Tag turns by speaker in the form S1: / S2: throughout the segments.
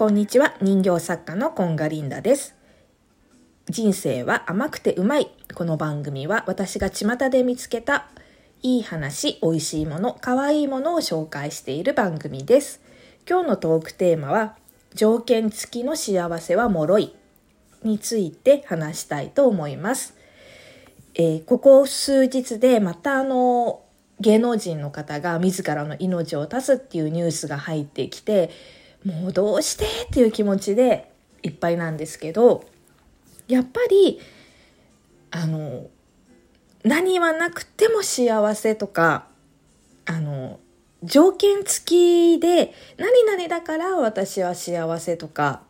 S1: こんにちは。人形作家のコンガリンダです。人生は甘くてうまい。この番組は私が巷で見つけたいい話、美味しいもの、可愛いものを紹介している番組です。今日のトークテーマは条件付きの幸せは脆いについて話したいと思います。えー、ここ数日でまたあの芸能人の方が自らの命を絶つっていうニュースが入ってきてもうどうしてっていう気持ちでいっぱいなんですけどやっぱりあの何はなくても幸せとかあの条件付きで何々だから私は幸せとか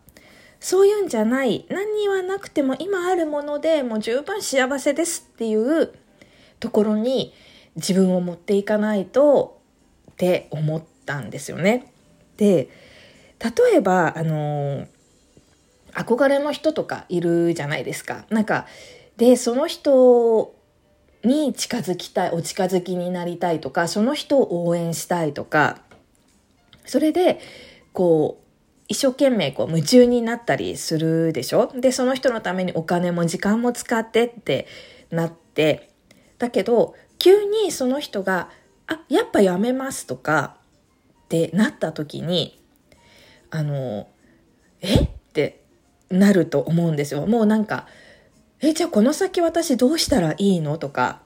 S1: そういうんじゃない何はなくても今あるものでもう十分幸せですっていうところに自分を持っていかないとって思ったんですよね。で例えばあの憧れの人とかいるじゃないですか。なんかでその人に近づきたいお近づきになりたいとかその人を応援したいとかそれでこう一生懸命こう夢中になったりするでしょ？でその人のためにお金も時間も使ってってなってだけど急にその人が「あやっぱやめます」とかってなった時にあの「え？っ?」てなると思うんですよ。もうなんか「えじゃあこの先私どうしたらいいの?」とか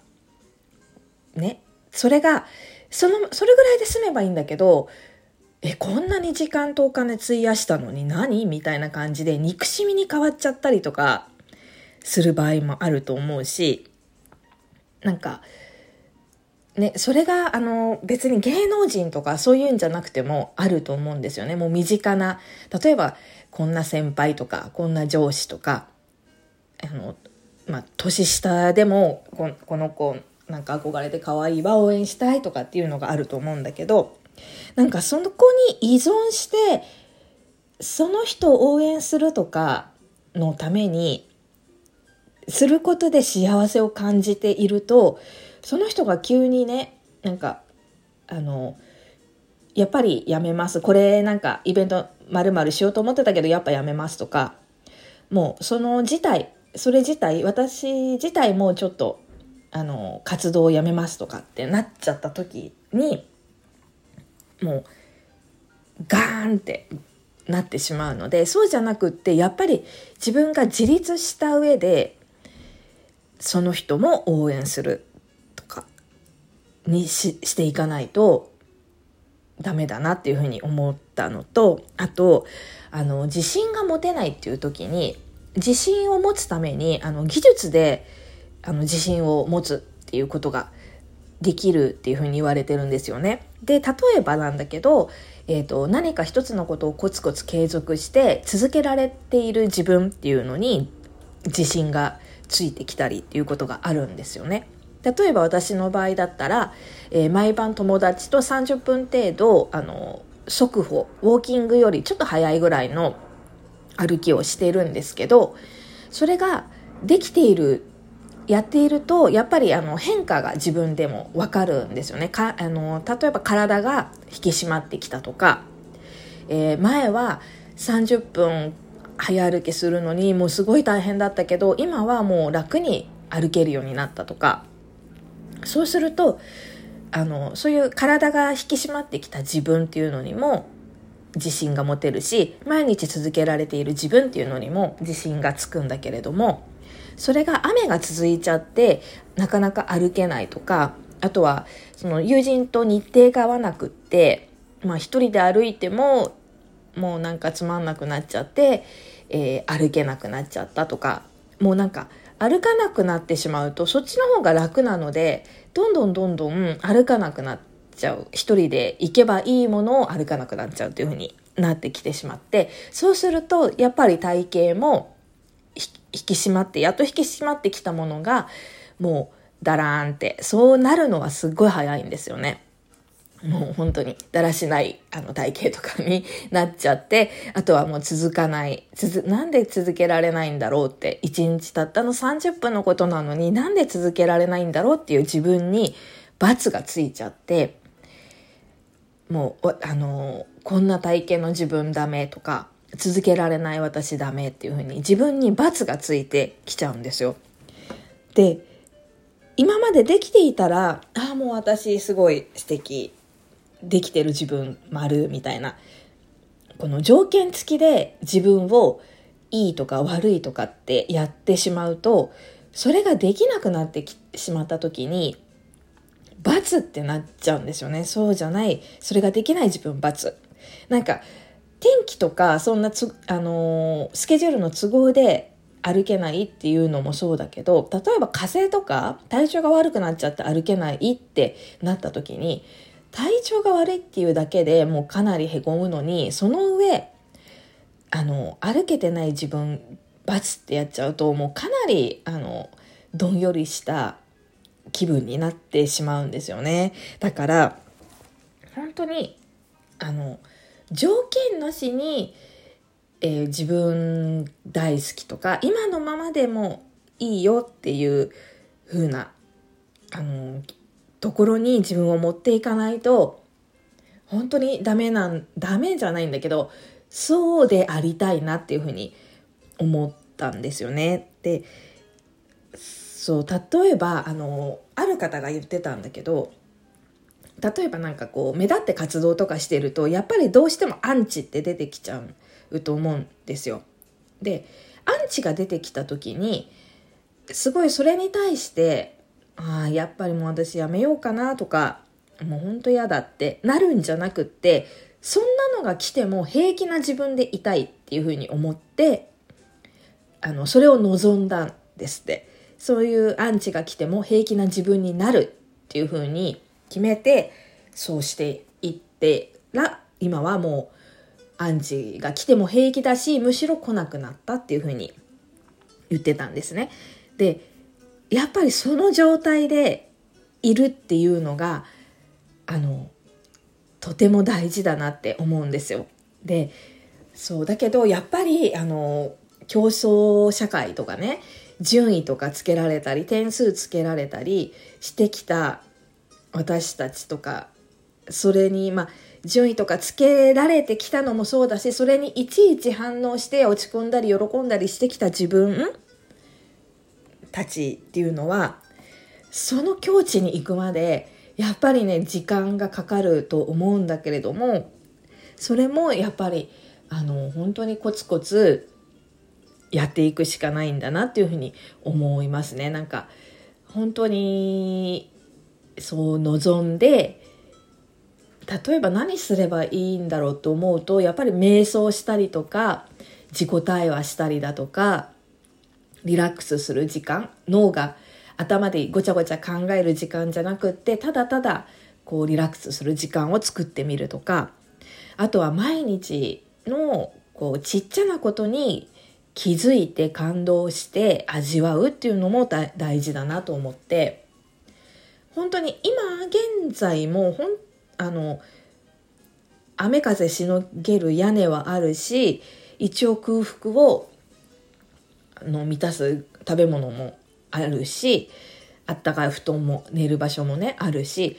S1: ね？それがそのそれぐらいで済めばいいんだけどえこんなに時間とお金費やしたのに何？みたいな感じで憎しみに変わっちゃったりとかする場合もあると思うしなんかね、それがあの別に芸能人とかそういうんじゃなくてもあると思うんですよね。もう身近な例えばこんな先輩とかこんな上司とかあの、まあ、年下でもここの子なんか憧れて可愛いわ応援したいとかっていうのがあると思うんだけどなんかそこに依存してその人を応援するとかのためにすることで幸せを感じているとその人が急にねなんかあのやっぱりやめます。これなんかイベントまるまるしようと思ってたけどやっぱやめますとかもうその自体それ自体私自体もちょっとあの活動をやめますとかってなっちゃった時にもうガーンってなってしまうのでそうじゃなくってやっぱり自分が自立した上でその人も応援するとかにししていかないとダメだなっていうふうに思ったのとあとあの自信が持てないっていう時に自信を持つためにあの技術であの自信を持つっていうことができるっていうふうに言われてるんですよね。で例えばなんだけど、えーと、何か一つのことをコツコツ継続して続けられている自分っていうのに自信がついてきたりっていうことがあるんですよね。例えば私の場合だったら、えー、毎晩友達と30分程度あの速歩ウォーキングよりちょっと早いぐらいの歩きをしているんですけどそれができているやっているとやっぱりあの変化が自分でも分かるんですよねかあの例えば体が引き締まってきたとか、えー、前は30分早歩きするのにもうすごい大変だったけど今はもう楽に歩けるようになったとか。そうするとあのそういう体が引き締まってきた自分っていうのにも自信が持てるし毎日続けられている自分っていうのにも自信がつくんだけれどもそれが雨が続いちゃってなかなか歩けないとかあとはその友人と日程が合わなくって、まあ、一人で歩いてももうなんかつまんなくなっちゃって、えー、歩けなくなっちゃったとかもうなんか歩かなくなってしまうとそっちの方が楽なのでどんどんどんどん歩かなくなっちゃう一人で行けばいいものを歩かなくなっちゃうというふうになってきてしまってそうするとやっぱり体型も引き締まってやっと引き締まってきたものがもうダラーンってそうなるのはすっごい早いんですよね。もう本当にだらしないあの体型とかになっちゃって、あとはもう続かない。つなんで続けられないんだろうって、1日たったの30分のことなのになんで続けられないんだろうっていう自分に罰がついちゃって、もう、あの、こんな体型の自分ダメとか、続けられない私ダメっていうふうに自分に罰がついてきちゃうんですよ。で、今までできていたら、ああ、もう私すごい素敵。できてる自分丸みたいな。この条件付きで自分をいいとか悪いとかってやってしまうと、それができなくなってしまった時に、罰ってなっちゃうんですよね。そうじゃない。それができない自分罰。なんか、天気とか、そんなつ、あのー、スケジュールの都合で歩けないっていうのもそうだけど、例えば風邪とか体調が悪くなっちゃって歩けないってなった時に、体調が悪いっていうだけでもうかなりへこむのに、その上、あの、歩けてない自分、バツってやっちゃうと、もうかなり、あの、どんよりした気分になってしまうんですよね。だから、本当に、あの、条件なしに、えー、自分大好きとか今のままでもいいよっていう風なあのところに自分を持っていかないと本当にダメなんダメじゃないんだけどそうでありたいなっていうふうに思ったんですよね。でそう例えばあのある方が言ってたんだけど例えばなんかこう目立って活動とかしてるとやっぱりどうしてもアンチって出てきちゃううと思うんですよ。でアンチが出てきた時にすごいそれに対してああやっぱりもう私やめようかなとかもうほんと嫌だってなるんじゃなくってそんなのが来ても平気な自分でいたいっていうふうに思ってあのそれを望んだんですってそういうアンチが来ても平気な自分になるっていうふうに決めてそうしていってら今はもうアンチが来ても平気だしむしろ来なくなったっていうふうに言ってたんですね。でやっぱりその状態でいるっていうのがあのとても大事だなって思うんですよ。でそうだけどやっぱりあの競争社会とかね順位とかつけられたり点数つけられたりしてきた私たちとかそれにまあ順位とかつけられてきたのもそうだし、それにいちいち反応して落ち込んだり喜んだりしてきた自分たちっていうのは、その境地に行くまで、やっぱりね、時間がかかると思うんだけれども、それもやっぱり、あの、本当にコツコツやっていくしかないんだなっていうふうに思いますね。なんか、本当に、そう望んで、例えば何すればいいんだろうと思うとやっぱり瞑想したりとか自己対話したりだとかリラックスする時間脳が頭でごちゃごちゃ考える時間じゃなくってただただこうリラックスする時間を作ってみるとかあとは毎日のこうちっちゃなことに気づいて感動して味わうっていうのも大事だなと思って本当に今現在も本あの雨風しのげる屋根はあるし一応空腹をあの満たす食べ物もあるしあったかい布団も寝る場所もねあるし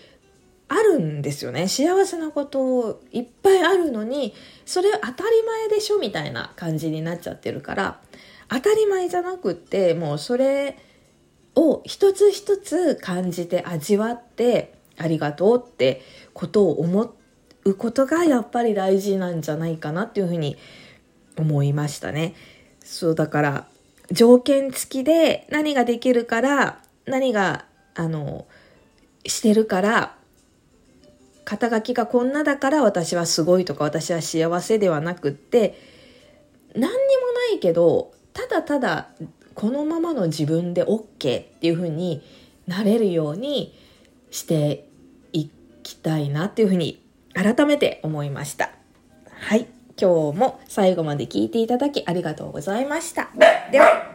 S1: あるんですよね幸せなこといっぱいあるのにそれ当たり前でしょみたいな感じになっちゃってるから当たり前じゃなくってもうそれを一つ一つ感じて味わってありがとうってことを思うことがやっぱり大事なんじゃないかなっていうふうに思いましたね。そうだから条件付きで何ができるから何があのしてるから肩書きがこんなだから私はすごいとか私は幸せではなくって何にもないけどただただこのままの自分で OK っていうふうになれるようにしていきたいなっていうふうに改めて思いました。はい。今日も最後まで聞いていただきありがとうございました。では。